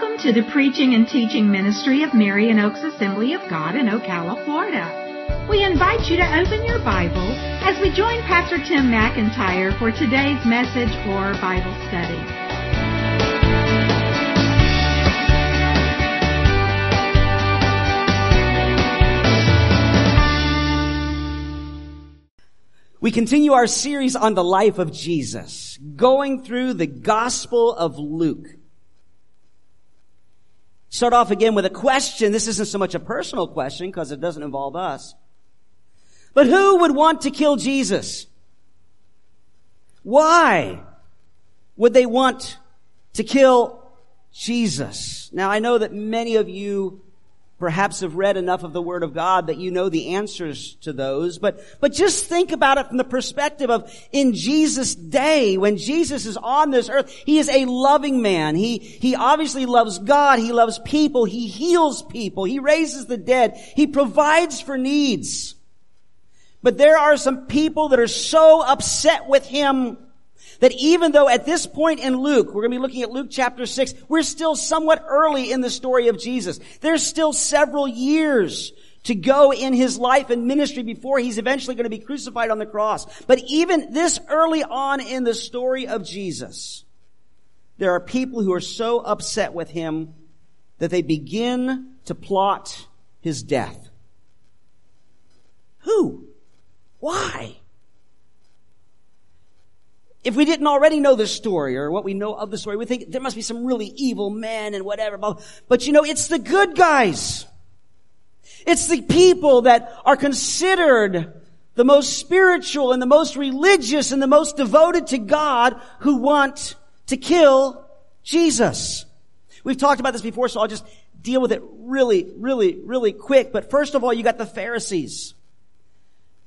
Welcome to the preaching and teaching ministry of Marion Oaks Assembly of God in Ocala, Florida. We invite you to open your Bible as we join Pastor Tim McIntyre for today's message or Bible study. We continue our series on the life of Jesus, going through the Gospel of Luke. Start off again with a question. This isn't so much a personal question because it doesn't involve us. But who would want to kill Jesus? Why would they want to kill Jesus? Now I know that many of you perhaps have read enough of the Word of God that you know the answers to those, but, but just think about it from the perspective of in Jesus' day, when Jesus is on this earth, He is a loving man. He, He obviously loves God. He loves people. He heals people. He raises the dead. He provides for needs. But there are some people that are so upset with Him that even though at this point in Luke, we're going to be looking at Luke chapter 6, we're still somewhat early in the story of Jesus. There's still several years to go in his life and ministry before he's eventually going to be crucified on the cross. But even this early on in the story of Jesus, there are people who are so upset with him that they begin to plot his death. Who? Why? If we didn't already know the story or what we know of the story, we think there must be some really evil men and whatever. But you know, it's the good guys. It's the people that are considered the most spiritual and the most religious and the most devoted to God who want to kill Jesus. We've talked about this before, so I'll just deal with it really, really, really quick. But first of all, you got the Pharisees.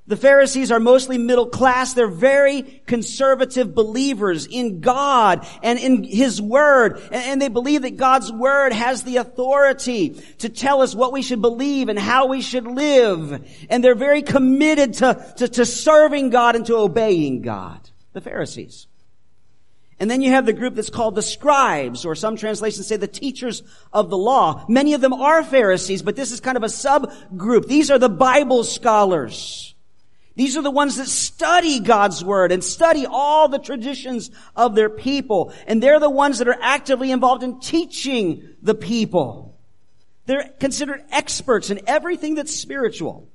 The Pharisees are mostly middle class. They're very conservative believers in God and in His Word. And they believe that God's Word has the authority to tell us what we should believe and how we should live. And they're very committed to, to, to serving God and to obeying God. The Pharisees. And then you have the group that's called the scribes, or some translations say the teachers of the law. Many of them are Pharisees, but this is kind of a subgroup. These are the Bible scholars. These are the ones that study God's Word and study all the traditions of their people. And they're the ones that are actively involved in teaching the people. They're considered experts in everything that's spiritual.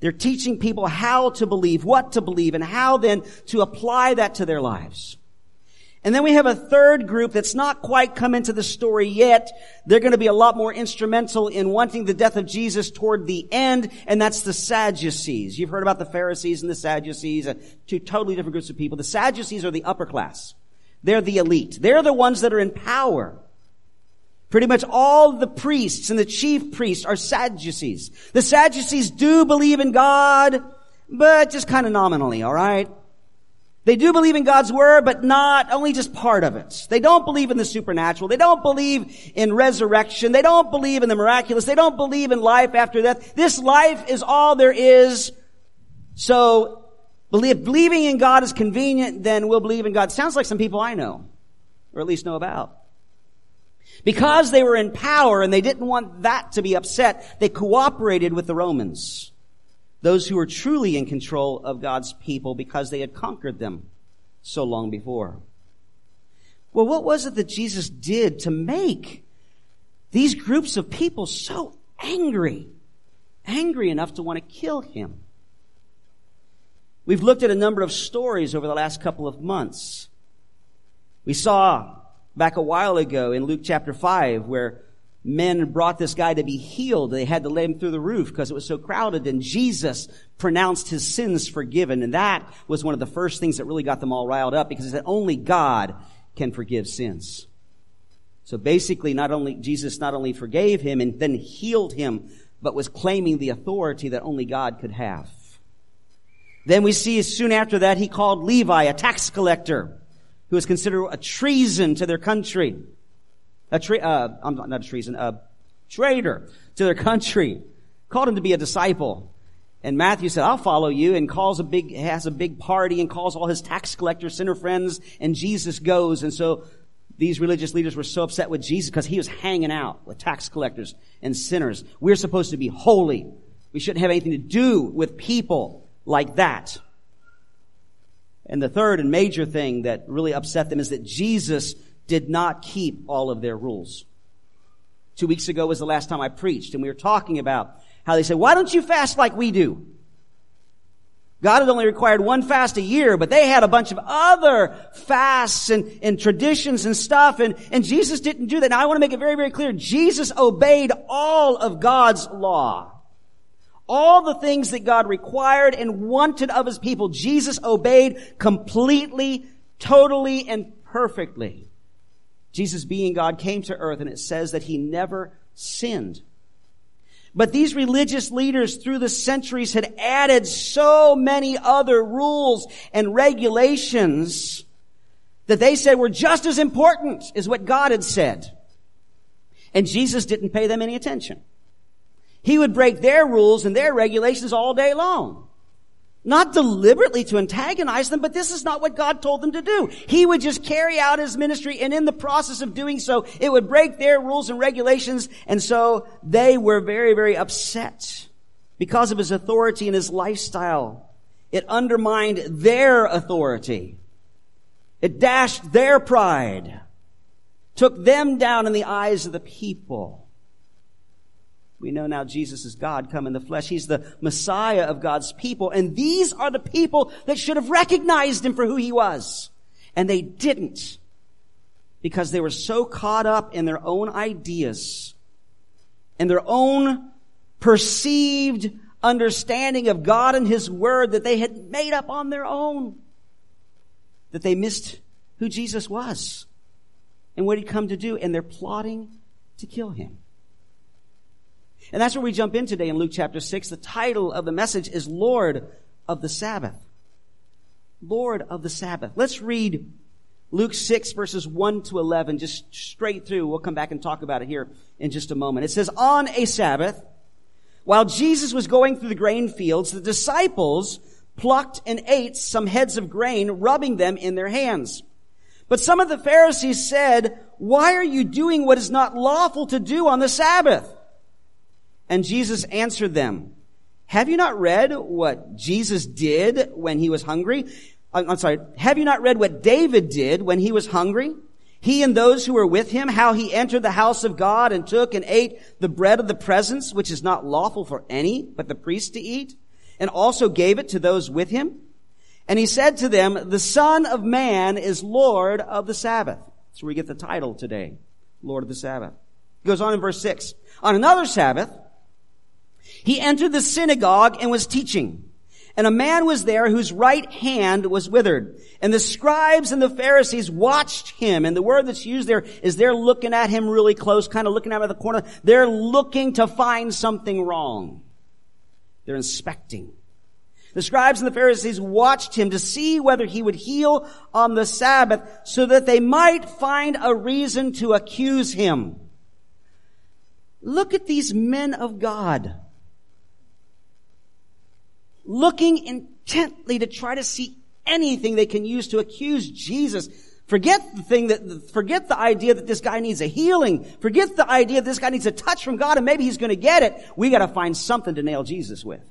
They're teaching people how to believe, what to believe, and how then to apply that to their lives. And then we have a third group that's not quite come into the story yet. They're going to be a lot more instrumental in wanting the death of Jesus toward the end, and that's the Sadducees. You've heard about the Pharisees and the Sadducees, uh, two totally different groups of people. The Sadducees are the upper class. They're the elite. They're the ones that are in power. Pretty much all the priests and the chief priests are Sadducees. The Sadducees do believe in God, but just kind of nominally, alright? They do believe in God's word, but not only just part of it. They don't believe in the supernatural. They don't believe in resurrection. They don't believe in the miraculous. They don't believe in life after death. This life is all there is. So, believing in God is convenient, then we'll believe in God. Sounds like some people I know, or at least know about. Because they were in power and they didn't want that to be upset, they cooperated with the Romans those who were truly in control of God's people because they had conquered them so long before. Well, what was it that Jesus did to make these groups of people so angry? Angry enough to want to kill him. We've looked at a number of stories over the last couple of months. We saw back a while ago in Luke chapter 5 where men brought this guy to be healed. They had to let him through the roof because it was so crowded and Jesus pronounced his sins forgiven. And that was one of the first things that really got them all riled up because he said only God can forgive sins. So basically not only, Jesus not only forgave him and then healed him, but was claiming the authority that only God could have. Then we see soon after that he called Levi a tax collector who was considered a treason to their country a tra- uh, I'm not, not a treason, a traitor to their country, called him to be a disciple. And Matthew said, I'll follow you and calls a big, has a big party and calls all his tax collectors, sinner friends and Jesus goes. And so these religious leaders were so upset with Jesus because he was hanging out with tax collectors and sinners. We're supposed to be holy. We shouldn't have anything to do with people like that. And the third and major thing that really upset them is that Jesus did not keep all of their rules. Two weeks ago was the last time I preached and we were talking about how they said, why don't you fast like we do? God had only required one fast a year, but they had a bunch of other fasts and, and traditions and stuff, and, and Jesus didn't do that. Now I want to make it very, very clear. Jesus obeyed all of God's law. All the things that God required and wanted of his people, Jesus obeyed completely, totally, and perfectly. Jesus being God came to earth and it says that he never sinned. But these religious leaders through the centuries had added so many other rules and regulations that they said were just as important as what God had said. And Jesus didn't pay them any attention. He would break their rules and their regulations all day long. Not deliberately to antagonize them, but this is not what God told them to do. He would just carry out his ministry and in the process of doing so, it would break their rules and regulations. And so they were very, very upset because of his authority and his lifestyle. It undermined their authority. It dashed their pride, took them down in the eyes of the people. We know now Jesus is God come in the flesh. He's the Messiah of God's people. And these are the people that should have recognized him for who he was. And they didn't. Because they were so caught up in their own ideas and their own perceived understanding of God and His Word that they had made up on their own. That they missed who Jesus was and what He'd come to do. And they're plotting to kill Him. And that's where we jump in today in Luke chapter 6. The title of the message is Lord of the Sabbath. Lord of the Sabbath. Let's read Luke 6 verses 1 to 11, just straight through. We'll come back and talk about it here in just a moment. It says, on a Sabbath, while Jesus was going through the grain fields, the disciples plucked and ate some heads of grain, rubbing them in their hands. But some of the Pharisees said, why are you doing what is not lawful to do on the Sabbath? And Jesus answered them, have you not read what Jesus did when he was hungry? Uh, I'm sorry. Have you not read what David did when he was hungry? He and those who were with him, how he entered the house of God and took and ate the bread of the presence, which is not lawful for any but the priest to eat, and also gave it to those with him. And he said to them, the son of man is Lord of the Sabbath. That's where we get the title today. Lord of the Sabbath. He goes on in verse six. On another Sabbath, he entered the synagogue and was teaching. And a man was there whose right hand was withered. And the scribes and the Pharisees watched him. And the word that's used there is they're looking at him really close, kind of looking out of the corner. They're looking to find something wrong. They're inspecting. The scribes and the Pharisees watched him to see whether he would heal on the Sabbath so that they might find a reason to accuse him. Look at these men of God looking intently to try to see anything they can use to accuse Jesus. Forget the thing that, forget the idea that this guy needs a healing. Forget the idea that this guy needs a touch from God and maybe he's going to get it. We got to find something to nail Jesus with.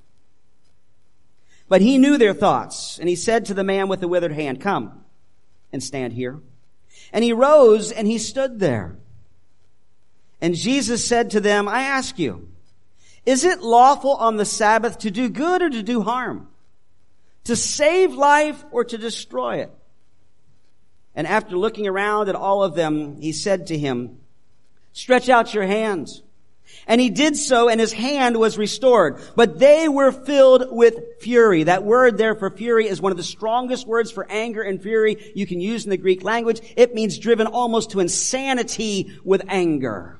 But he knew their thoughts and he said to the man with the withered hand, come and stand here. And he rose and he stood there. And Jesus said to them, I ask you, is it lawful on the Sabbath to do good or to do harm? To save life or to destroy it? And after looking around at all of them, he said to him, stretch out your hands. And he did so and his hand was restored. But they were filled with fury. That word there for fury is one of the strongest words for anger and fury you can use in the Greek language. It means driven almost to insanity with anger.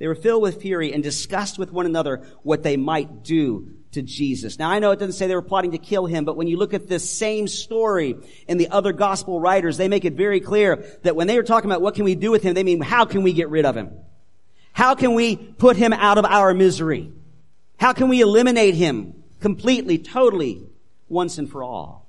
They were filled with fury and discussed with one another what they might do to Jesus. Now I know it doesn't say they were plotting to kill him, but when you look at this same story in the other gospel writers, they make it very clear that when they were talking about what can we do with him, they mean how can we get rid of him? How can we put him out of our misery? How can we eliminate him completely, totally, once and for all?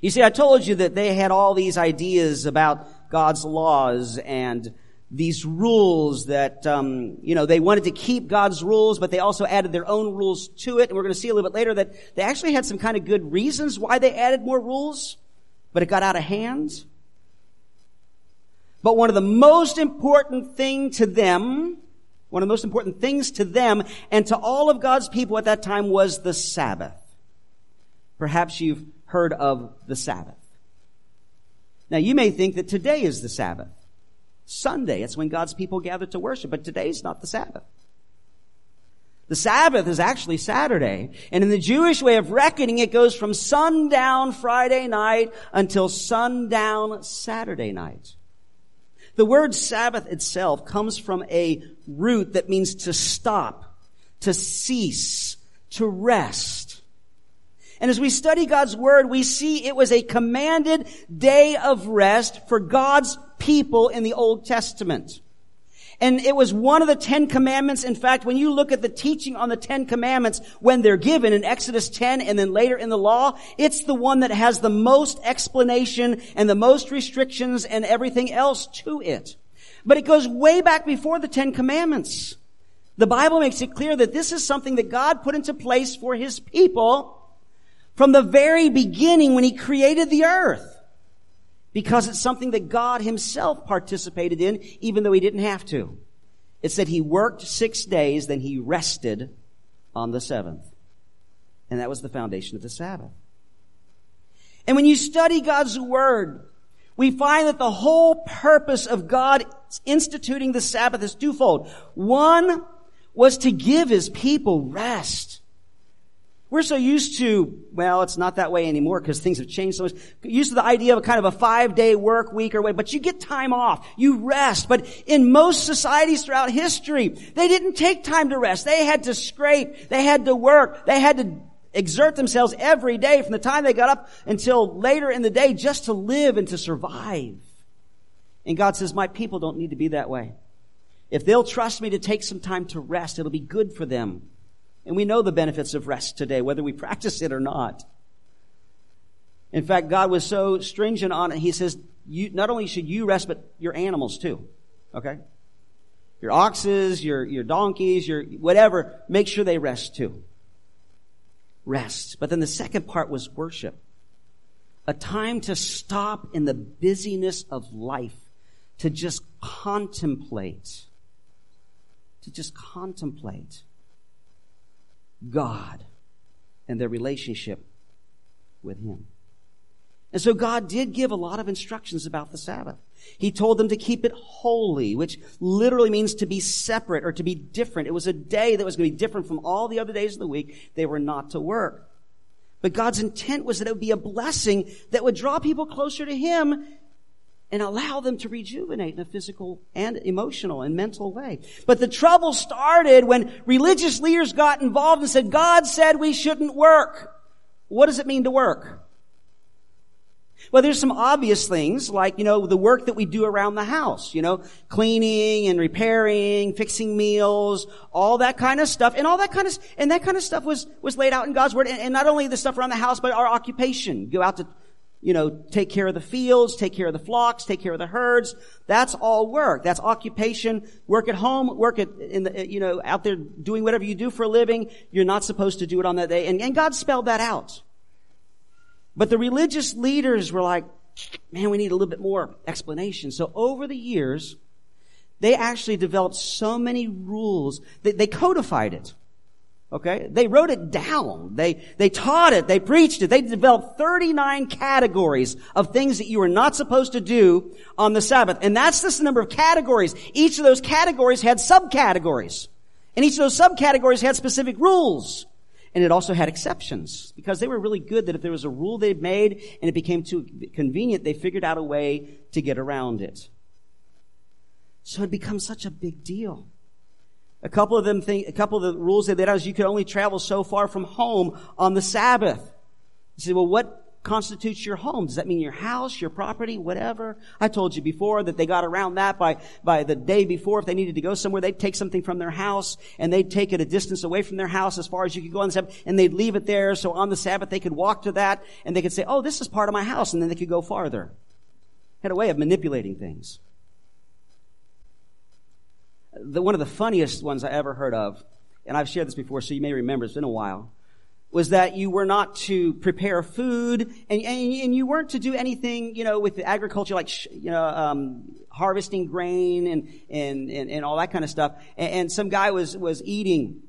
You see, I told you that they had all these ideas about God's laws and these rules that, um, you know, they wanted to keep God's rules, but they also added their own rules to it. And we're going to see a little bit later that they actually had some kind of good reasons why they added more rules, but it got out of hand. But one of the most important thing to them, one of the most important things to them and to all of God's people at that time was the Sabbath. Perhaps you've heard of the Sabbath. Now you may think that today is the Sabbath. Sunday, it's when God's people gather to worship, but today's not the Sabbath. The Sabbath is actually Saturday. And in the Jewish way of reckoning, it goes from sundown Friday night until sundown Saturday night. The word Sabbath itself comes from a root that means to stop, to cease, to rest. And as we study God's Word, we see it was a commanded day of rest for God's people in the Old Testament. And it was one of the Ten Commandments. In fact, when you look at the teaching on the Ten Commandments, when they're given in Exodus 10 and then later in the law, it's the one that has the most explanation and the most restrictions and everything else to it. But it goes way back before the Ten Commandments. The Bible makes it clear that this is something that God put into place for His people from the very beginning when he created the earth. Because it's something that God himself participated in, even though he didn't have to. It said he worked six days, then he rested on the seventh. And that was the foundation of the Sabbath. And when you study God's Word, we find that the whole purpose of God instituting the Sabbath is twofold. One was to give His people rest. We're so used to, well, it's not that way anymore because things have changed so much. Used to the idea of a kind of a five day work week or way, but you get time off. You rest. But in most societies throughout history, they didn't take time to rest. They had to scrape. They had to work. They had to exert themselves every day from the time they got up until later in the day just to live and to survive. And God says, my people don't need to be that way. If they'll trust me to take some time to rest, it'll be good for them. And we know the benefits of rest today, whether we practice it or not. In fact, God was so stringent on it, He says, you, not only should you rest, but your animals too. Okay? Your oxes, your, your donkeys, your whatever, make sure they rest too. Rest. But then the second part was worship. A time to stop in the busyness of life, to just contemplate. To just contemplate. God and their relationship with Him. And so God did give a lot of instructions about the Sabbath. He told them to keep it holy, which literally means to be separate or to be different. It was a day that was going to be different from all the other days of the week. They were not to work. But God's intent was that it would be a blessing that would draw people closer to Him and allow them to rejuvenate in a physical and emotional and mental way. But the trouble started when religious leaders got involved and said, God said we shouldn't work. What does it mean to work? Well, there's some obvious things like, you know, the work that we do around the house, you know, cleaning and repairing, fixing meals, all that kind of stuff. And all that kind of, and that kind of stuff was, was laid out in God's word. And, and not only the stuff around the house, but our occupation. Go out to you know, take care of the fields, take care of the flocks, take care of the herds. That's all work. That's occupation. Work at home, work at, in the, you know, out there doing whatever you do for a living. You're not supposed to do it on that day. And, and God spelled that out. But the religious leaders were like, man, we need a little bit more explanation. So over the years, they actually developed so many rules that they codified it. Okay? They wrote it down. They, they taught it. They preached it. They developed 39 categories of things that you are not supposed to do on the Sabbath. And that's just the number of categories. Each of those categories had subcategories. And each of those subcategories had specific rules. And it also had exceptions because they were really good that if there was a rule they'd made and it became too convenient, they figured out a way to get around it. So it becomes such a big deal. A couple of them think, a couple of the rules they out is you could only travel so far from home on the Sabbath. You say, well, what, constitutes your home? Does that mean your house, your property, whatever? I told you before that they got around that by, by the day before. If they needed to go somewhere, they'd take something from their house and they'd take it a distance away from their house as far as you could go on the Sabbath and they'd leave it there. So on the Sabbath, they could walk to that and they could say, oh, this is part of my house. And then they could go farther. Had a way of manipulating things. The, one of the funniest ones I ever heard of, and I've shared this before, so you may remember, it's been a while was that you were not to prepare food and, and, and you weren't to do anything, you know, with agriculture like, sh- you know, um, harvesting grain and, and, and, and, all that kind of stuff. And, and some guy was, was eating,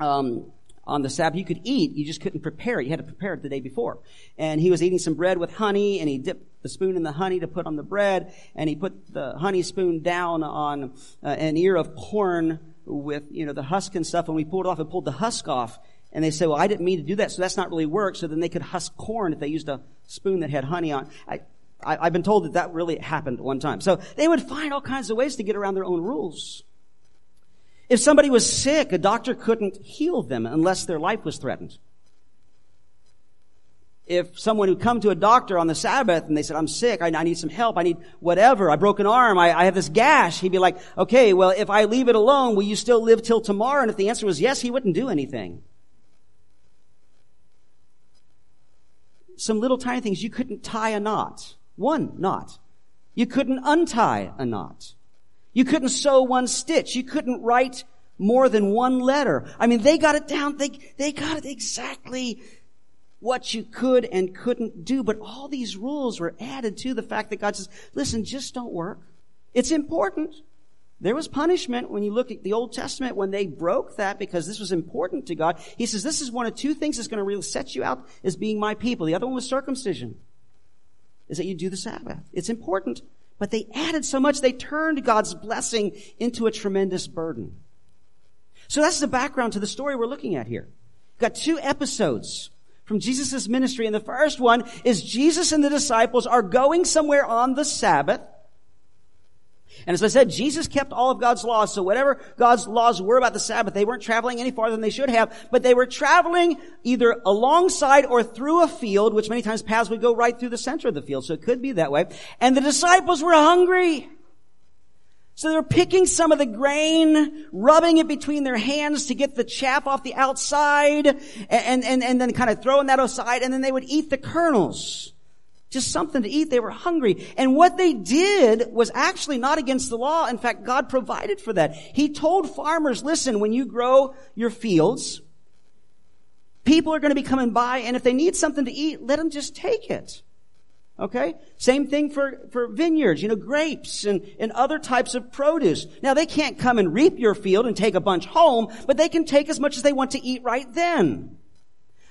um, on the Sabbath. You could eat, you just couldn't prepare it. You had to prepare it the day before. And he was eating some bread with honey and he dipped the spoon in the honey to put on the bread and he put the honey spoon down on uh, an ear of corn with, you know, the husk and stuff and we pulled it off and pulled the husk off and they say, well, I didn't mean to do that, so that's not really work. So then they could husk corn if they used a spoon that had honey on. I, I, have been told that that really happened one time. So they would find all kinds of ways to get around their own rules. If somebody was sick, a doctor couldn't heal them unless their life was threatened. If someone would come to a doctor on the Sabbath and they said, I'm sick, I, need some help, I need whatever, I broke an arm, I have this gash, he'd be like, okay, well, if I leave it alone, will you still live till tomorrow? And if the answer was yes, he wouldn't do anything. some little tiny things. You couldn't tie a knot. One knot. You couldn't untie a knot. You couldn't sew one stitch. You couldn't write more than one letter. I mean, they got it down. They, they got it exactly what you could and couldn't do. But all these rules were added to the fact that God says, listen, just don't work. It's important. There was punishment when you look at the Old Testament when they broke that because this was important to God. He says this is one of two things that's going to really set you out as being my people. The other one was circumcision. Is that you do the Sabbath. It's important. But they added so much, they turned God's blessing into a tremendous burden. So that's the background to the story we're looking at here. We've got two episodes from Jesus' ministry. And the first one is Jesus and the disciples are going somewhere on the Sabbath. And as I said, Jesus kept all of God's laws. So whatever God's laws were about the Sabbath, they weren't traveling any farther than they should have, but they were traveling either alongside or through a field, which many times paths would go right through the center of the field. So it could be that way. And the disciples were hungry. So they were picking some of the grain, rubbing it between their hands to get the chaff off the outside, and, and, and then kind of throwing that aside, and then they would eat the kernels just something to eat. They were hungry. And what they did was actually not against the law. In fact, God provided for that. He told farmers, listen, when you grow your fields, people are going to be coming by, and if they need something to eat, let them just take it. Okay? Same thing for, for vineyards, you know, grapes and, and other types of produce. Now they can't come and reap your field and take a bunch home, but they can take as much as they want to eat right then.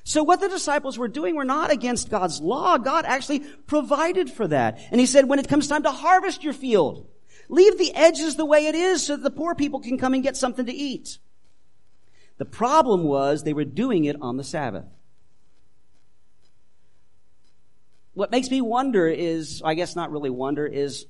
So what the disciples were doing were not against God's law. God actually provided for that. And he said, when it comes time to harvest your field, leave the edges the way it is so that the poor people can come and get something to eat. The problem was they were doing it on the Sabbath. What makes me wonder is, I guess not really wonder, is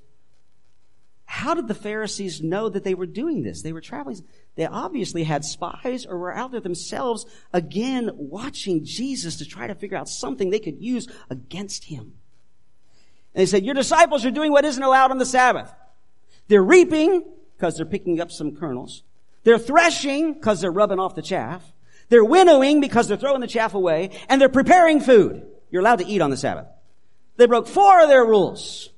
how did the Pharisees know that they were doing this? They were traveling. They obviously had spies or were out there themselves, again, watching Jesus to try to figure out something they could use against him. And they said, your disciples are doing what isn't allowed on the Sabbath. They're reaping because they're picking up some kernels. They're threshing because they're rubbing off the chaff. They're winnowing because they're throwing the chaff away. And they're preparing food. You're allowed to eat on the Sabbath. They broke four of their rules.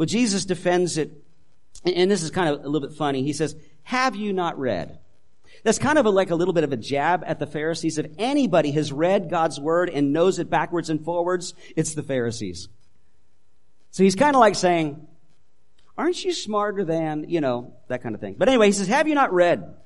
Well, Jesus defends it and this is kind of a little bit funny. He says, have you not read? That's kind of a, like a little bit of a jab at the Pharisees. If anybody has read God's word and knows it backwards and forwards, it's the Pharisees. So he's kind of like saying, aren't you smarter than, you know, that kind of thing. But anyway, he says, have you not read?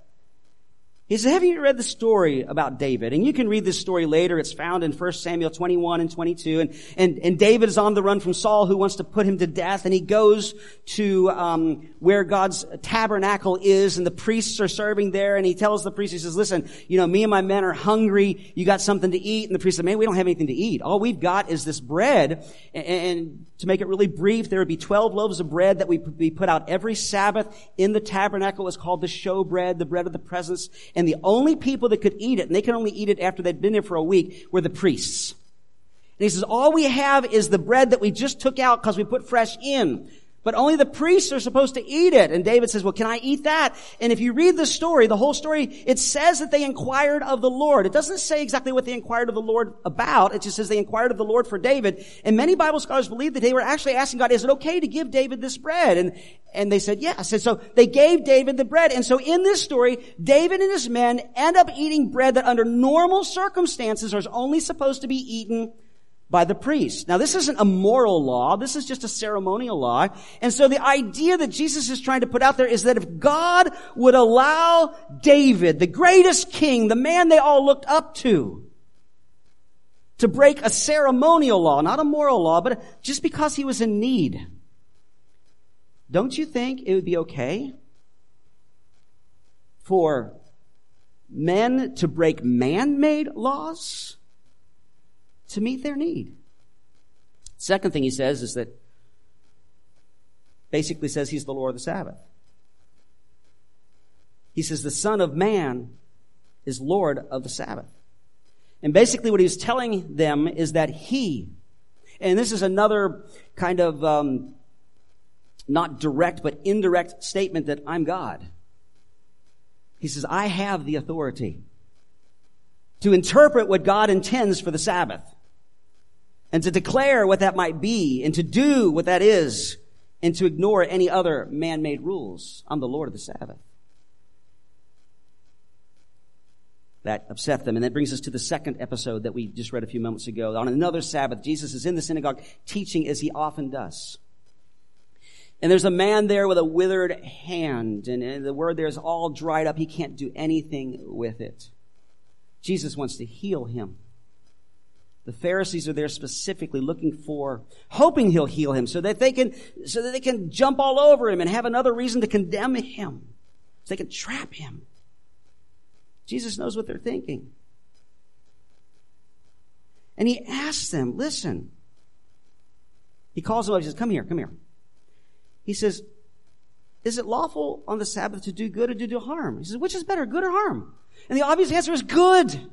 He said, have you read the story about David? And you can read this story later. It's found in 1 Samuel 21 and 22. And, and, and David is on the run from Saul who wants to put him to death. And he goes to, um, where God's tabernacle is and the priests are serving there. And he tells the priest, he says, listen, you know, me and my men are hungry. You got something to eat? And the priest said, man, we don't have anything to eat. All we've got is this bread. And, and to make it really brief, there would be 12 loaves of bread that we put out every Sabbath in the tabernacle. It's called the show bread, the bread of the presence And the only people that could eat it, and they could only eat it after they'd been there for a week, were the priests. And he says, all we have is the bread that we just took out because we put fresh in. But only the priests are supposed to eat it. And David says, well, can I eat that? And if you read the story, the whole story, it says that they inquired of the Lord. It doesn't say exactly what they inquired of the Lord about. It just says they inquired of the Lord for David. And many Bible scholars believe that they were actually asking God, is it okay to give David this bread? And, and they said yes. And so they gave David the bread. And so in this story, David and his men end up eating bread that under normal circumstances are only supposed to be eaten by the priest. Now this isn't a moral law. This is just a ceremonial law. And so the idea that Jesus is trying to put out there is that if God would allow David, the greatest king, the man they all looked up to, to break a ceremonial law, not a moral law, but just because he was in need, don't you think it would be okay for men to break man-made laws? To meet their need. Second thing he says is that basically says he's the Lord of the Sabbath. He says the Son of Man is Lord of the Sabbath. And basically what he's telling them is that he, and this is another kind of, um, not direct but indirect statement that I'm God. He says, I have the authority to interpret what God intends for the Sabbath and to declare what that might be and to do what that is and to ignore any other man-made rules. I'm the Lord of the Sabbath. That upset them. And that brings us to the second episode that we just read a few moments ago. On another Sabbath, Jesus is in the synagogue teaching as he often does. And there's a man there with a withered hand, and the word there is all dried up. He can't do anything with it. Jesus wants to heal him. The Pharisees are there specifically looking for, hoping he'll heal him so that they can, so that they can jump all over him and have another reason to condemn him. So they can trap him. Jesus knows what they're thinking. And he asks them, listen. He calls them up, he says, come here, come here. He says, is it lawful on the Sabbath to do good or to do harm? He says, which is better, good or harm? And the obvious answer is good.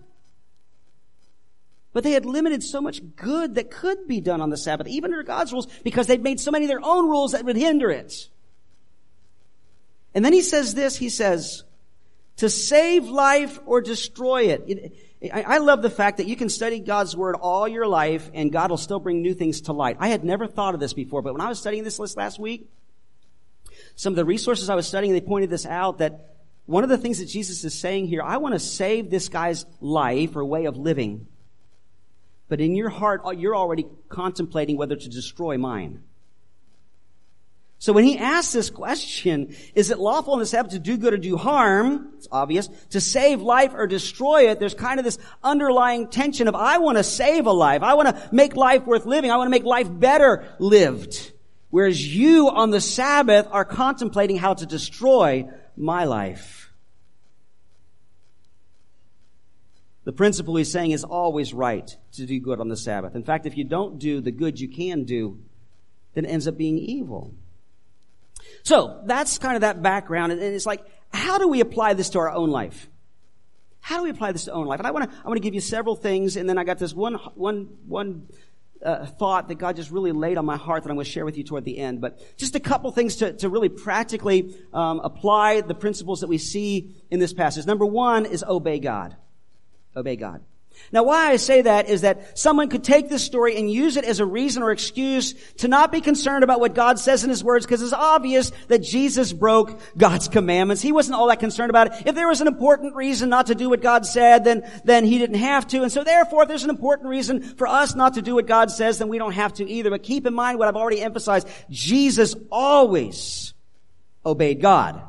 But they had limited so much good that could be done on the Sabbath, even under God's rules, because they'd made so many of their own rules that would hinder it. And then he says this, he says, to save life or destroy it. it I love the fact that you can study God's Word all your life and God will still bring new things to light. I had never thought of this before, but when I was studying this list last week, some of the resources I was studying, they pointed this out that one of the things that Jesus is saying here, I want to save this guy's life or way of living but in your heart, uh, you're already contemplating whether to destroy mine. So when he asks this question, is it lawful in the Sabbath to do good or do harm? It's obvious. To save life or destroy it, there's kind of this underlying tension of, I want to save a life. I want to make life worth living. I want to make life better lived. Whereas you on the Sabbath are contemplating how to destroy my life. The principle he's saying is always right to do good on the Sabbath. In fact, if you don't do the good you can do, then it ends up being evil. So, that's kind of that background. And it's like, how do we apply this to our own life? How do we apply this to our own life? And I want to, I want to give you several things, and then I got this one, one, one, uh, thought that God just really laid on my heart that I'm going to share with you toward the end. But just a couple things to, to really practically um, apply the principles that we see in this passage. Number one is obey God. Obey God. Now why I say that is that someone could take this story and use it as a reason or excuse to not be concerned about what God says in His words because it's obvious that Jesus broke God's commandments. He wasn't all that concerned about it. If there was an important reason not to do what God said, then, then He didn't have to. And so therefore, if there's an important reason for us not to do what God says, then we don't have to either. But keep in mind what I've already emphasized. Jesus always obeyed God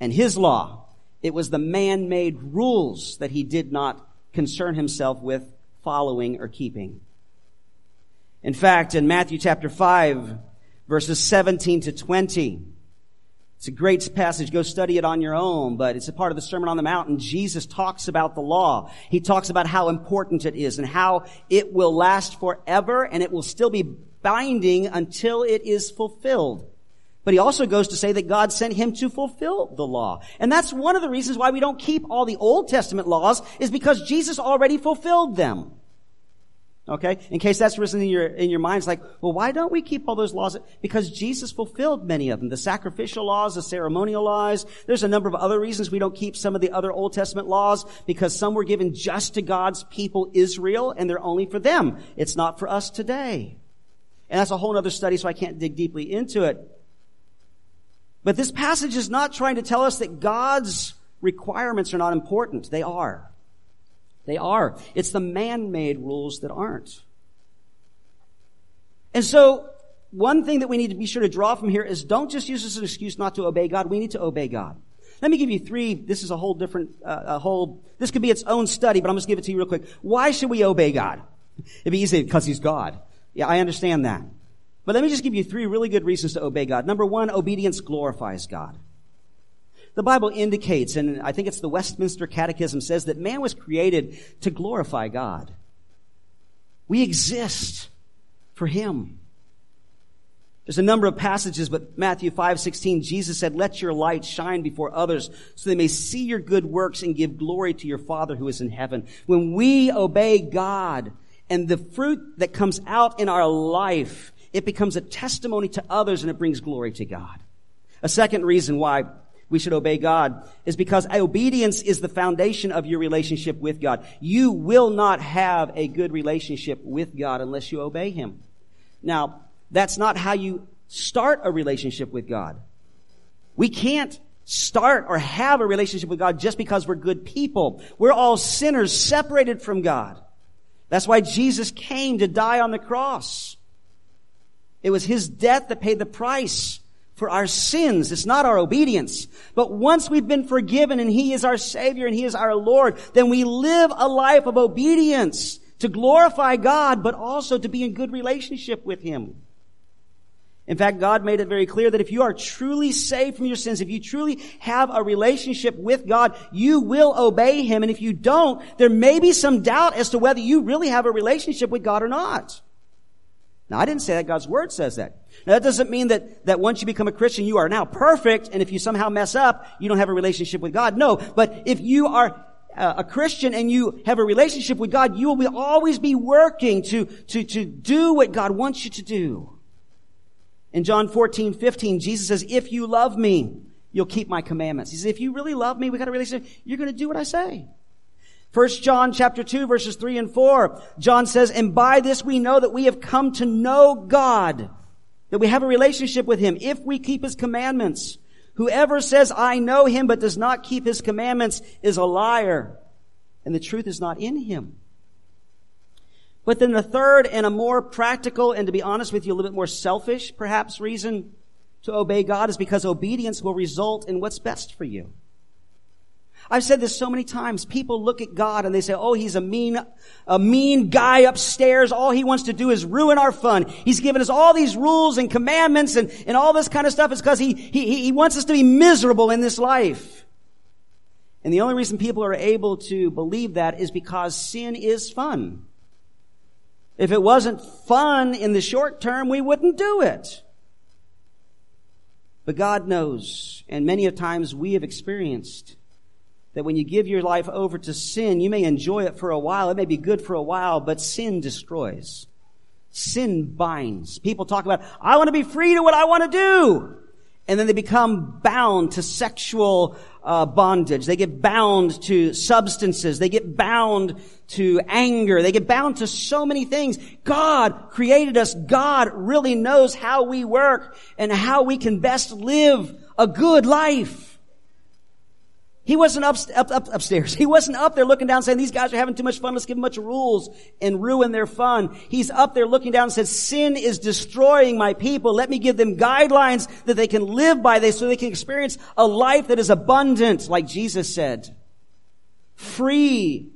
and His law it was the man-made rules that he did not concern himself with following or keeping. In fact, in Matthew chapter 5, verses 17 to 20, it's a great passage. Go study it on your own, but it's a part of the Sermon on the Mount. And Jesus talks about the law. He talks about how important it is and how it will last forever and it will still be binding until it is fulfilled. But he also goes to say that God sent him to fulfill the law. And that's one of the reasons why we don't keep all the Old Testament laws is because Jesus already fulfilled them. Okay? In case that's risen in your, in your minds, like, well, why don't we keep all those laws? Because Jesus fulfilled many of them. The sacrificial laws, the ceremonial laws. There's a number of other reasons we don't keep some of the other Old Testament laws because some were given just to God's people, Israel, and they're only for them. It's not for us today. And that's a whole other study, so I can't dig deeply into it. But this passage is not trying to tell us that God's requirements are not important. They are. They are. It's the man-made rules that aren't. And so, one thing that we need to be sure to draw from here is don't just use this as an excuse not to obey God. We need to obey God. Let me give you three. This is a whole different, uh, a whole, this could be its own study, but I'm just give it to you real quick. Why should we obey God? It'd be easy because He's God. Yeah, I understand that. But let me just give you three really good reasons to obey God. Number one, obedience glorifies God. The Bible indicates, and I think it's the Westminster Catechism says that man was created to glorify God. We exist for Him. There's a number of passages, but Matthew 5, 16, Jesus said, let your light shine before others so they may see your good works and give glory to your Father who is in heaven. When we obey God and the fruit that comes out in our life, it becomes a testimony to others and it brings glory to God. A second reason why we should obey God is because obedience is the foundation of your relationship with God. You will not have a good relationship with God unless you obey Him. Now, that's not how you start a relationship with God. We can't start or have a relationship with God just because we're good people. We're all sinners separated from God. That's why Jesus came to die on the cross. It was His death that paid the price for our sins. It's not our obedience. But once we've been forgiven and He is our Savior and He is our Lord, then we live a life of obedience to glorify God, but also to be in good relationship with Him. In fact, God made it very clear that if you are truly saved from your sins, if you truly have a relationship with God, you will obey Him. And if you don't, there may be some doubt as to whether you really have a relationship with God or not. Now, I didn't say that. God's Word says that. Now that doesn't mean that, that once you become a Christian, you are now perfect, and if you somehow mess up, you don't have a relationship with God. No, but if you are uh, a Christian and you have a relationship with God, you will be, always be working to, to, to do what God wants you to do. In John 14, 15, Jesus says, if you love me, you'll keep my commandments. He says, if you really love me, we got a relationship, you're going to do what I say. First John chapter 2 verses 3 and 4, John says, and by this we know that we have come to know God that we have a relationship with Him if we keep His commandments. Whoever says, I know Him but does not keep His commandments is a liar and the truth is not in Him. But then the third and a more practical and to be honest with you, a little bit more selfish perhaps reason to obey God is because obedience will result in what's best for you. I've said this so many times. People look at God and they say, oh, he's a mean, a mean guy upstairs. All he wants to do is ruin our fun. He's given us all these rules and commandments and, and all this kind of stuff. It's because he, he, he wants us to be miserable in this life. And the only reason people are able to believe that is because sin is fun. If it wasn't fun in the short term, we wouldn't do it. But God knows, and many of times we have experienced that when you give your life over to sin, you may enjoy it for a while. It may be good for a while, but sin destroys. Sin binds. People talk about, I want to be free to what I want to do. And then they become bound to sexual uh, bondage. They get bound to substances. They get bound to anger. They get bound to so many things. God created us. God really knows how we work and how we can best live a good life. He wasn't up, up, up, upstairs. He wasn't up there looking down saying, these guys are having too much fun. Let's give them a bunch of rules and ruin their fun. He's up there looking down and says, sin is destroying my people. Let me give them guidelines that they can live by they, so they can experience a life that is abundant, like Jesus said. Free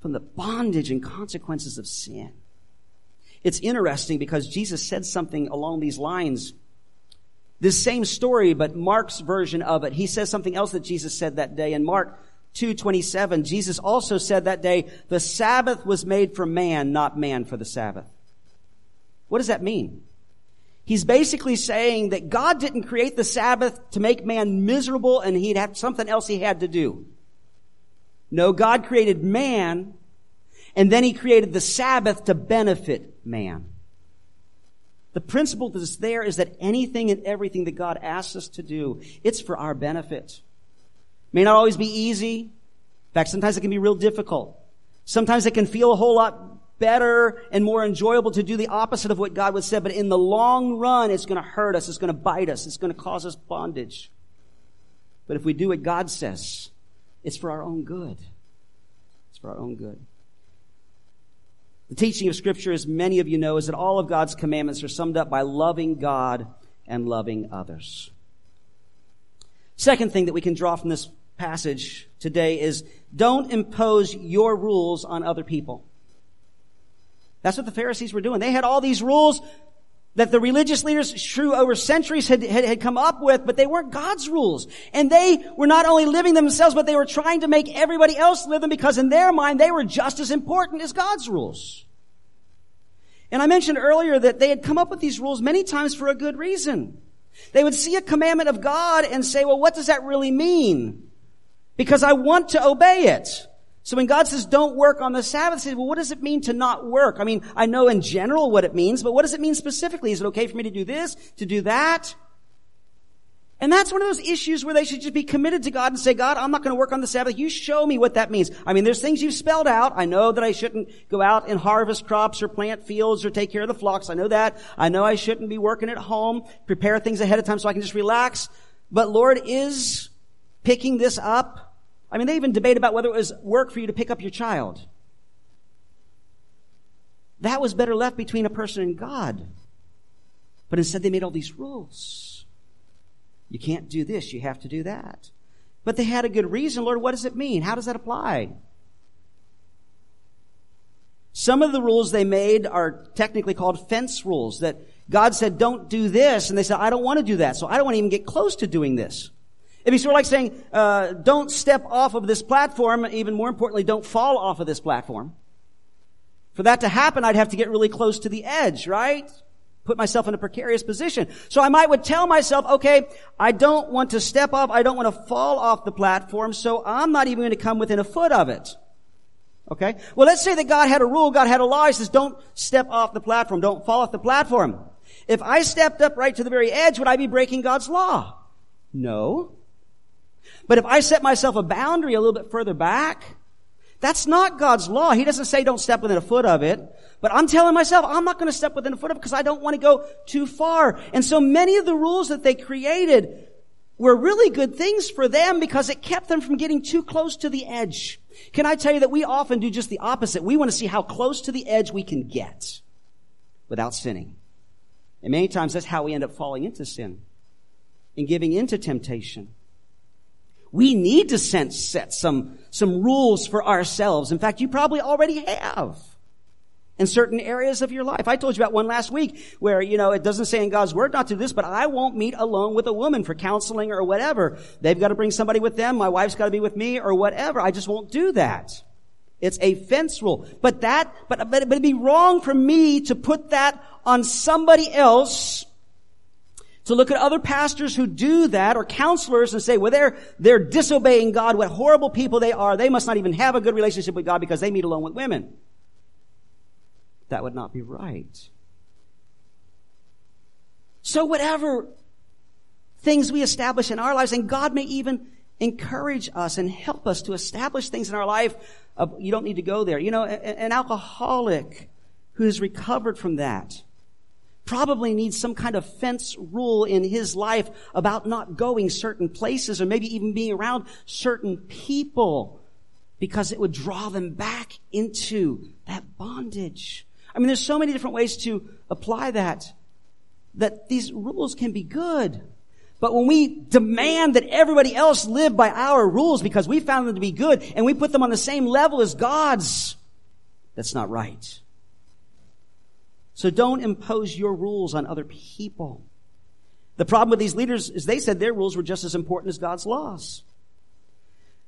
from the bondage and consequences of sin. It's interesting because Jesus said something along these lines this same story, but Mark's version of it. He says something else that Jesus said that day. In Mark 2.27, Jesus also said that day, the Sabbath was made for man, not man for the Sabbath. What does that mean? He's basically saying that God didn't create the Sabbath to make man miserable and he'd have something else he had to do. No, God created man and then he created the Sabbath to benefit man. The principle that's there is that anything and everything that God asks us to do, it's for our benefit. May not always be easy. In fact, sometimes it can be real difficult. Sometimes it can feel a whole lot better and more enjoyable to do the opposite of what God would say, but in the long run, it's going to hurt us. It's going to bite us. It's going to cause us bondage. But if we do what God says, it's for our own good. It's for our own good. The teaching of scripture, as many of you know, is that all of God's commandments are summed up by loving God and loving others. Second thing that we can draw from this passage today is don't impose your rules on other people. That's what the Pharisees were doing. They had all these rules that the religious leaders, true over centuries, had, had, had, come up with, but they weren't God's rules. And they were not only living themselves, but they were trying to make everybody else live them because in their mind, they were just as important as God's rules. And I mentioned earlier that they had come up with these rules many times for a good reason. They would see a commandment of God and say, well, what does that really mean? Because I want to obey it. So when God says don't work on the Sabbath, say, well, what does it mean to not work? I mean, I know in general what it means, but what does it mean specifically? Is it okay for me to do this, to do that? And that's one of those issues where they should just be committed to God and say, God, I'm not going to work on the Sabbath. You show me what that means. I mean, there's things you've spelled out. I know that I shouldn't go out and harvest crops or plant fields or take care of the flocks. I know that. I know I shouldn't be working at home, prepare things ahead of time so I can just relax. But Lord, is picking this up I mean, they even debate about whether it was work for you to pick up your child. That was better left between a person and God. But instead they made all these rules. You can't do this, you have to do that. But they had a good reason. Lord, what does it mean? How does that apply? Some of the rules they made are technically called fence rules that God said, don't do this. And they said, I don't want to do that. So I don't want to even get close to doing this. It'd be sort of like saying, uh, don't step off of this platform. Even more importantly, don't fall off of this platform. For that to happen, I'd have to get really close to the edge, right? Put myself in a precarious position. So I might would tell myself, okay, I don't want to step off, I don't want to fall off the platform, so I'm not even going to come within a foot of it. Okay? Well, let's say that God had a rule, God had a law, He says, don't step off the platform, don't fall off the platform. If I stepped up right to the very edge, would I be breaking God's law? No. But if I set myself a boundary a little bit further back, that's not God's law. He doesn't say don't step within a foot of it. But I'm telling myself, I'm not going to step within a foot of it because I don't want to go too far. And so many of the rules that they created were really good things for them because it kept them from getting too close to the edge. Can I tell you that we often do just the opposite? We want to see how close to the edge we can get without sinning. And many times that's how we end up falling into sin and giving into temptation. We need to sense set some, some rules for ourselves. In fact, you probably already have in certain areas of your life. I told you about one last week where, you know, it doesn't say in God's word not to do this, but I won't meet alone with a woman for counseling or whatever. They've got to bring somebody with them. My wife's got to be with me or whatever. I just won't do that. It's a fence rule. But that, but, but, it'd be wrong for me to put that on somebody else to look at other pastors who do that or counselors and say, well, they're, they're disobeying God. What horrible people they are. They must not even have a good relationship with God because they meet alone with women. That would not be right. So whatever things we establish in our lives, and God may even encourage us and help us to establish things in our life. Uh, you don't need to go there. You know, an alcoholic who has recovered from that probably needs some kind of fence rule in his life about not going certain places or maybe even being around certain people because it would draw them back into that bondage. I mean, there's so many different ways to apply that, that these rules can be good. But when we demand that everybody else live by our rules because we found them to be good and we put them on the same level as God's, that's not right. So don't impose your rules on other people. The problem with these leaders is they said their rules were just as important as God's laws.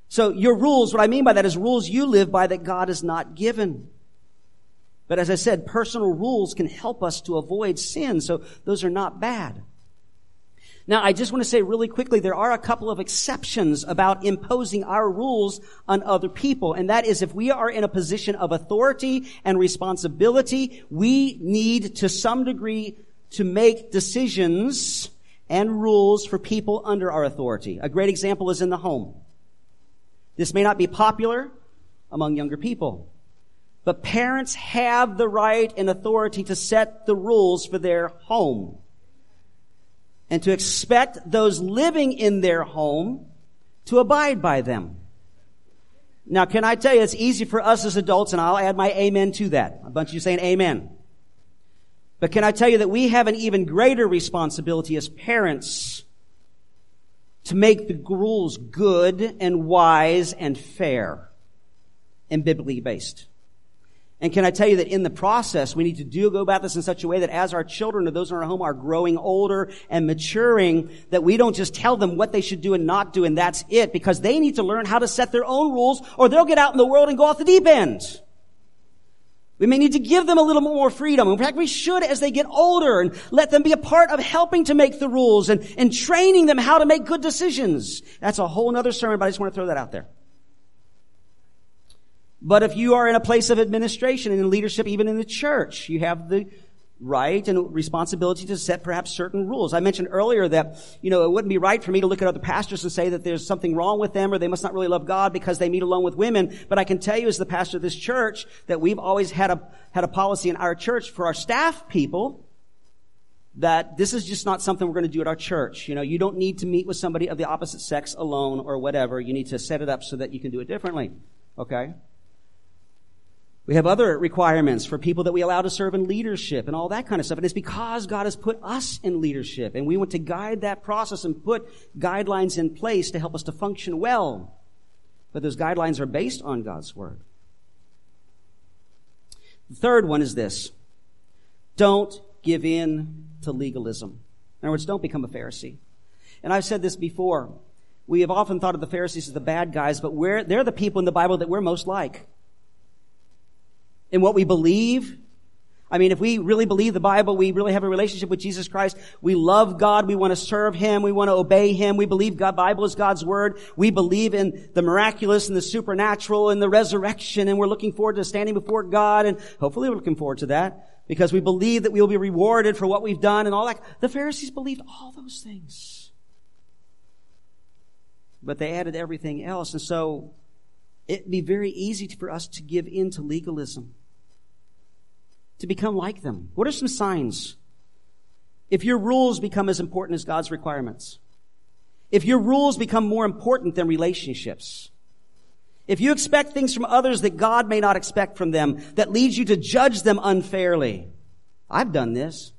So your rules, what I mean by that is rules you live by that God has not given. But as I said, personal rules can help us to avoid sin, so those are not bad. Now, I just want to say really quickly, there are a couple of exceptions about imposing our rules on other people. And that is if we are in a position of authority and responsibility, we need to some degree to make decisions and rules for people under our authority. A great example is in the home. This may not be popular among younger people, but parents have the right and authority to set the rules for their home and to expect those living in their home to abide by them. Now, can I tell you, it's easy for us as adults, and I'll add my amen to that. A bunch of you saying amen. But can I tell you that we have an even greater responsibility as parents to make the rules good and wise and fair and biblically based. And can I tell you that in the process, we need to do go about this in such a way that as our children or those in our home are growing older and maturing, that we don't just tell them what they should do and not do and that's it, because they need to learn how to set their own rules or they'll get out in the world and go off the deep end. We may need to give them a little more freedom. In fact, we should as they get older and let them be a part of helping to make the rules and, and training them how to make good decisions. That's a whole other sermon, but I just want to throw that out there. But if you are in a place of administration and in leadership, even in the church, you have the right and responsibility to set perhaps certain rules. I mentioned earlier that, you know, it wouldn't be right for me to look at other pastors and say that there's something wrong with them or they must not really love God because they meet alone with women. But I can tell you as the pastor of this church that we've always had a, had a policy in our church for our staff people that this is just not something we're going to do at our church. You know, you don't need to meet with somebody of the opposite sex alone or whatever. You need to set it up so that you can do it differently. Okay? We have other requirements for people that we allow to serve in leadership and all that kind of stuff. And it's because God has put us in leadership and we want to guide that process and put guidelines in place to help us to function well. But those guidelines are based on God's Word. The third one is this. Don't give in to legalism. In other words, don't become a Pharisee. And I've said this before. We have often thought of the Pharisees as the bad guys, but they're the people in the Bible that we're most like in what we believe. I mean, if we really believe the Bible, we really have a relationship with Jesus Christ. We love God. We want to serve Him. We want to obey Him. We believe God, Bible is God's Word. We believe in the miraculous and the supernatural and the resurrection. And we're looking forward to standing before God. And hopefully we're looking forward to that because we believe that we will be rewarded for what we've done and all that. The Pharisees believed all those things. But they added everything else. And so it'd be very easy for us to give in to legalism to become like them? What are some signs? If your rules become as important as God's requirements, if your rules become more important than relationships, if you expect things from others that God may not expect from them, that leads you to judge them unfairly. I've done this.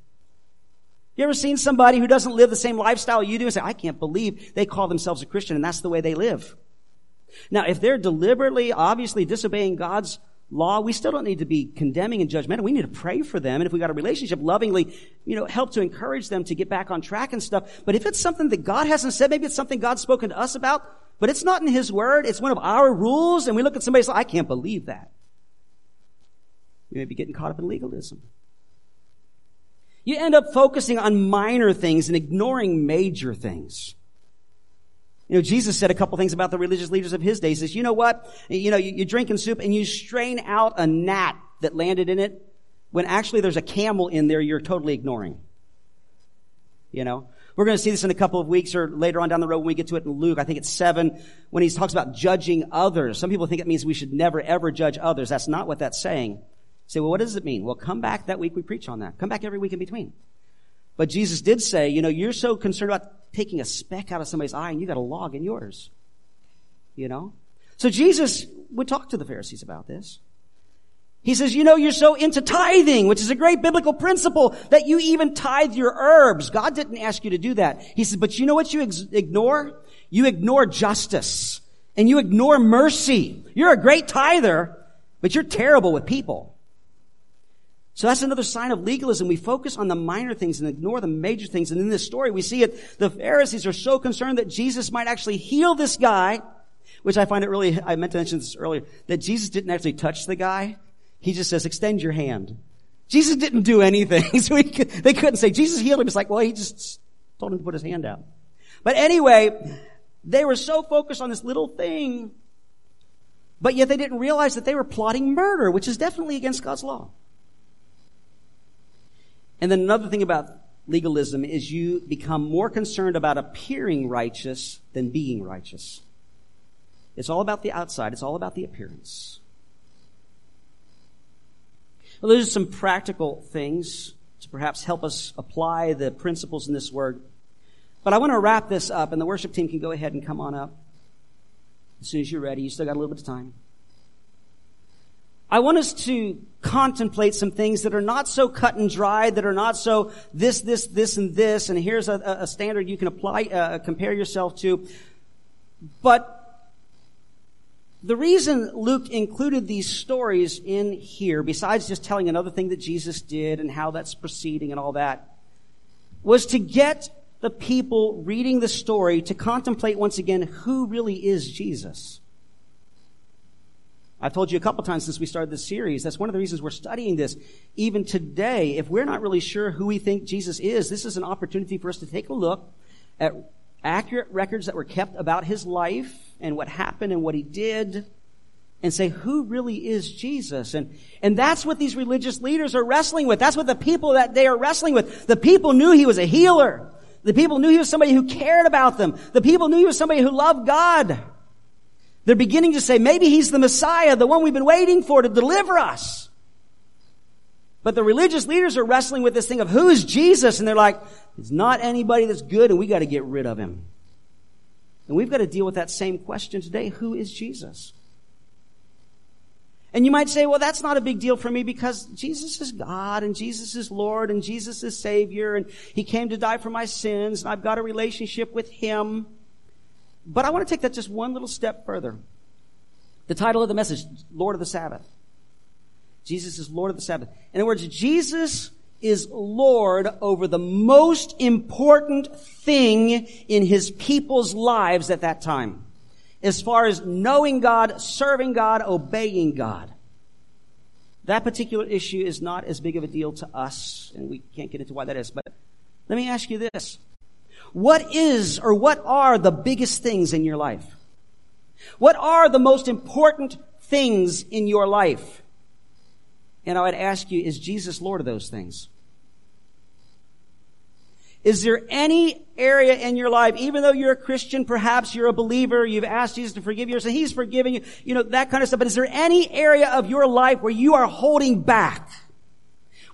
You ever seen somebody who doesn't live the same lifestyle you do and say, I can't believe they call themselves a Christian and that's the way they live. Now, if they're deliberately, obviously disobeying God's law, we still don't need to be condemning and judgmental. We need to pray for them. And if we got a relationship, lovingly, you know, help to encourage them to get back on track and stuff. But if it's something that God hasn't said, maybe it's something God's spoken to us about, but it's not in His Word, it's one of our rules, and we look at somebody and say, I can't believe that. We may be getting caught up in legalism. You end up focusing on minor things and ignoring major things. You know, Jesus said a couple things about the religious leaders of his day. He says, you know what? You know, you, are drinking soup and you strain out a gnat that landed in it when actually there's a camel in there you're totally ignoring. You know? We're going to see this in a couple of weeks or later on down the road when we get to it in Luke. I think it's seven when he talks about judging others. Some people think it means we should never ever judge others. That's not what that's saying. Say, well, what does it mean? Well, come back that week we preach on that. Come back every week in between. But Jesus did say, you know, you're so concerned about taking a speck out of somebody's eye and you got a log in yours. You know? So Jesus would talk to the Pharisees about this. He says, you know, you're so into tithing, which is a great biblical principle that you even tithe your herbs. God didn't ask you to do that. He says, but you know what you ex- ignore? You ignore justice and you ignore mercy. You're a great tither, but you're terrible with people. So that's another sign of legalism. We focus on the minor things and ignore the major things. And in this story, we see it. The Pharisees are so concerned that Jesus might actually heal this guy, which I find it really, I meant to mention this earlier, that Jesus didn't actually touch the guy. He just says, extend your hand. Jesus didn't do anything. So they couldn't say, Jesus healed him. It's like, well, he just told him to put his hand out. But anyway, they were so focused on this little thing, but yet they didn't realize that they were plotting murder, which is definitely against God's law. And then another thing about legalism is you become more concerned about appearing righteous than being righteous. It's all about the outside. It's all about the appearance. Well, those are some practical things to perhaps help us apply the principles in this word. But I want to wrap this up, and the worship team can go ahead and come on up as soon as you're ready. You still got a little bit of time. I want us to contemplate some things that are not so cut and dry, that are not so this, this, this, and this, and here's a, a standard you can apply, uh, compare yourself to. But the reason Luke included these stories in here, besides just telling another thing that Jesus did and how that's proceeding and all that, was to get the people reading the story to contemplate once again who really is Jesus. I've told you a couple times since we started this series, that's one of the reasons we're studying this. Even today, if we're not really sure who we think Jesus is, this is an opportunity for us to take a look at accurate records that were kept about his life and what happened and what he did and say, who really is Jesus? And, and that's what these religious leaders are wrestling with. That's what the people that they are wrestling with. The people knew he was a healer. The people knew he was somebody who cared about them. The people knew he was somebody who loved God. They're beginning to say, maybe he's the Messiah, the one we've been waiting for to deliver us. But the religious leaders are wrestling with this thing of who is Jesus? And they're like, it's not anybody that's good and we got to get rid of him. And we've got to deal with that same question today. Who is Jesus? And you might say, well, that's not a big deal for me because Jesus is God and Jesus is Lord and Jesus is Savior and He came to die for my sins and I've got a relationship with Him. But I want to take that just one little step further. The title of the message, Lord of the Sabbath. Jesus is Lord of the Sabbath. In other words, Jesus is Lord over the most important thing in his people's lives at that time. As far as knowing God, serving God, obeying God. That particular issue is not as big of a deal to us, and we can't get into why that is, but let me ask you this. What is or what are the biggest things in your life? What are the most important things in your life? And I would ask you, is Jesus Lord of those things? Is there any area in your life, even though you're a Christian, perhaps you're a believer, you've asked Jesus to forgive you, so He's forgiven you, you know, that kind of stuff, but is there any area of your life where you are holding back?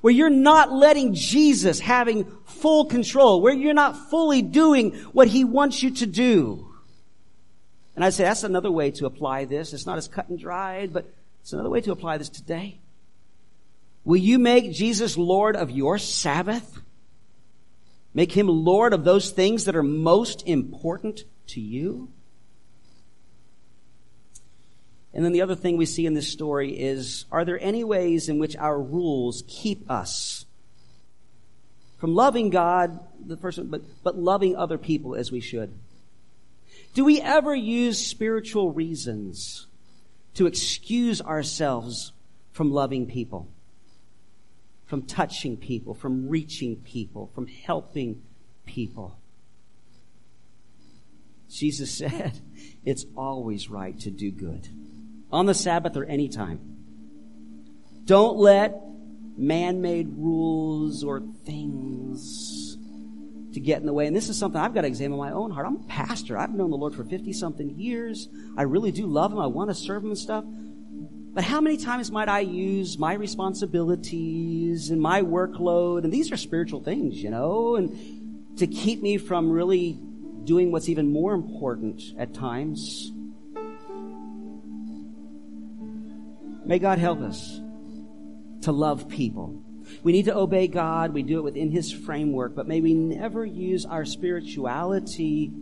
Where you're not letting Jesus having full control, where you're not fully doing what He wants you to do? And I say that's another way to apply this. It's not as cut and dried, but it's another way to apply this today. Will you make Jesus Lord of your Sabbath? Make him Lord of those things that are most important to you? And then the other thing we see in this story is, are there any ways in which our rules keep us from loving God, the person, but, but loving other people as we should? Do we ever use spiritual reasons to excuse ourselves from loving people? from touching people, from reaching people, from helping people. Jesus said, it's always right to do good. On the Sabbath or any time. Don't let man-made rules or things to get in the way. And this is something I've got to examine my own heart. I'm a pastor. I've known the Lord for 50 something years. I really do love Him. I want to serve Him and stuff. But how many times might I use my responsibilities and my workload, and these are spiritual things, you know, and to keep me from really doing what's even more important at times? May God help us to love people. We need to obey God. We do it within His framework, but may we never use our spirituality,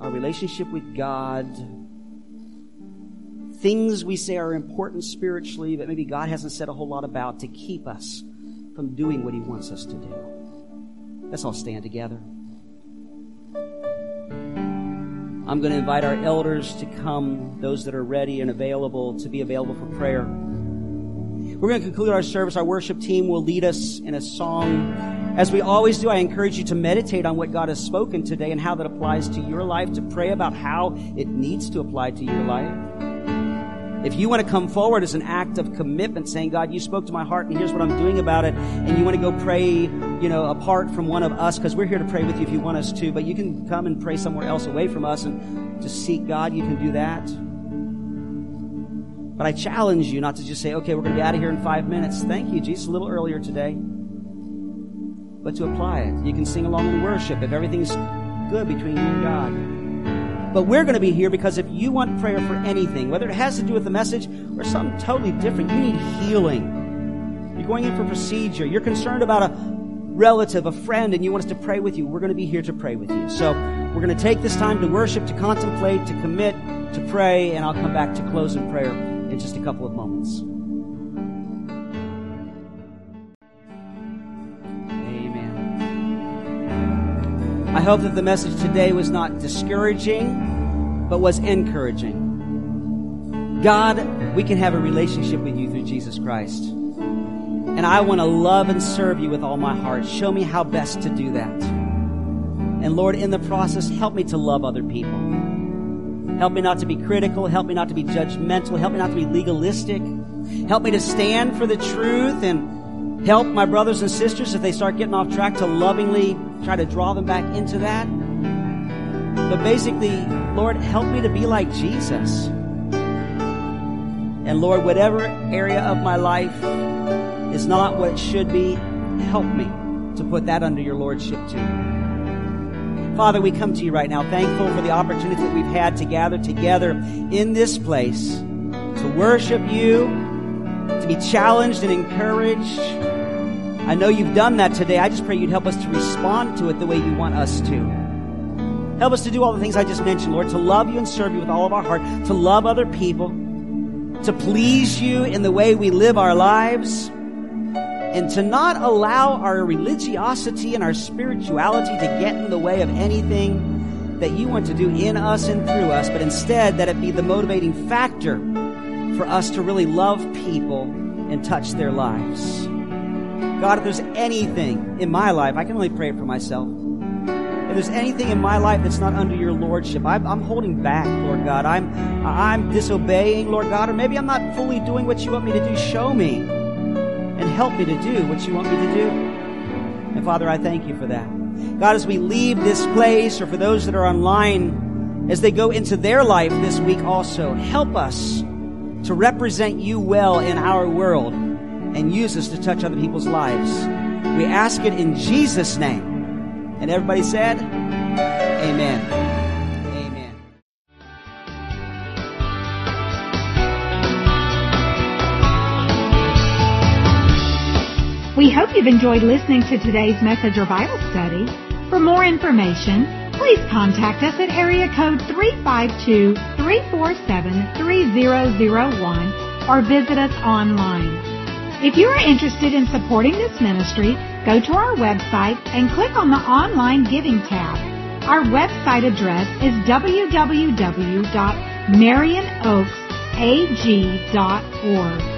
our relationship with God, things we say are important spiritually that maybe God hasn't said a whole lot about to keep us from doing what He wants us to do. Let's all stand together. I'm going to invite our elders to come, those that are ready and available to be available for prayer. We're going to conclude our service. Our worship team will lead us in a song. As we always do, I encourage you to meditate on what God has spoken today and how that applies to your life, to pray about how it needs to apply to your life. If you want to come forward as an act of commitment, saying, God, you spoke to my heart and here's what I'm doing about it, and you want to go pray, you know, apart from one of us, because we're here to pray with you if you want us to, but you can come and pray somewhere else away from us and just seek God, you can do that. But I challenge you not to just say, okay, we're going to be out of here in five minutes. Thank you, Jesus, a little earlier today. But to apply it. You can sing along in worship if everything's good between you and God. But we're going to be here because if you want prayer for anything, whether it has to do with the message or something totally different, you need healing. You're going in for procedure. You're concerned about a relative, a friend, and you want us to pray with you. We're going to be here to pray with you. So we're going to take this time to worship, to contemplate, to commit, to pray, and I'll come back to close in prayer in just a couple of moments. Amen. I hope that the message today was not discouraging, but was encouraging. God, we can have a relationship with you through Jesus Christ. And I want to love and serve you with all my heart. Show me how best to do that. And Lord, in the process, help me to love other people. Help me not to be critical. Help me not to be judgmental. Help me not to be legalistic. Help me to stand for the truth and help my brothers and sisters if they start getting off track to lovingly try to draw them back into that. But basically, Lord, help me to be like Jesus. And Lord, whatever area of my life is not what it should be, help me to put that under your Lordship too. Father, we come to you right now, thankful for the opportunity that we've had to gather together in this place to worship you, to be challenged and encouraged I know you've done that today. I just pray you'd help us to respond to it the way you want us to. Help us to do all the things I just mentioned, Lord, to love you and serve you with all of our heart, to love other people, to please you in the way we live our lives, and to not allow our religiosity and our spirituality to get in the way of anything that you want to do in us and through us, but instead that it be the motivating factor for us to really love people and touch their lives. God, if there's anything in my life, I can only pray for myself. If there's anything in my life that's not under your lordship, I'm, I'm, holding back, Lord God. I'm, I'm disobeying, Lord God, or maybe I'm not fully doing what you want me to do. Show me help me to do what you want me to do. And Father, I thank you for that. God, as we leave this place, or for those that are online, as they go into their life this week also, help us to represent you well in our world and use us to touch other people's lives. We ask it in Jesus' name. And everybody said, Amen. You've enjoyed listening to today's message or Bible study. For more information, please contact us at area code 352-347-3001 or visit us online. If you are interested in supporting this ministry, go to our website and click on the online giving tab. Our website address is www.marionoaksag.org.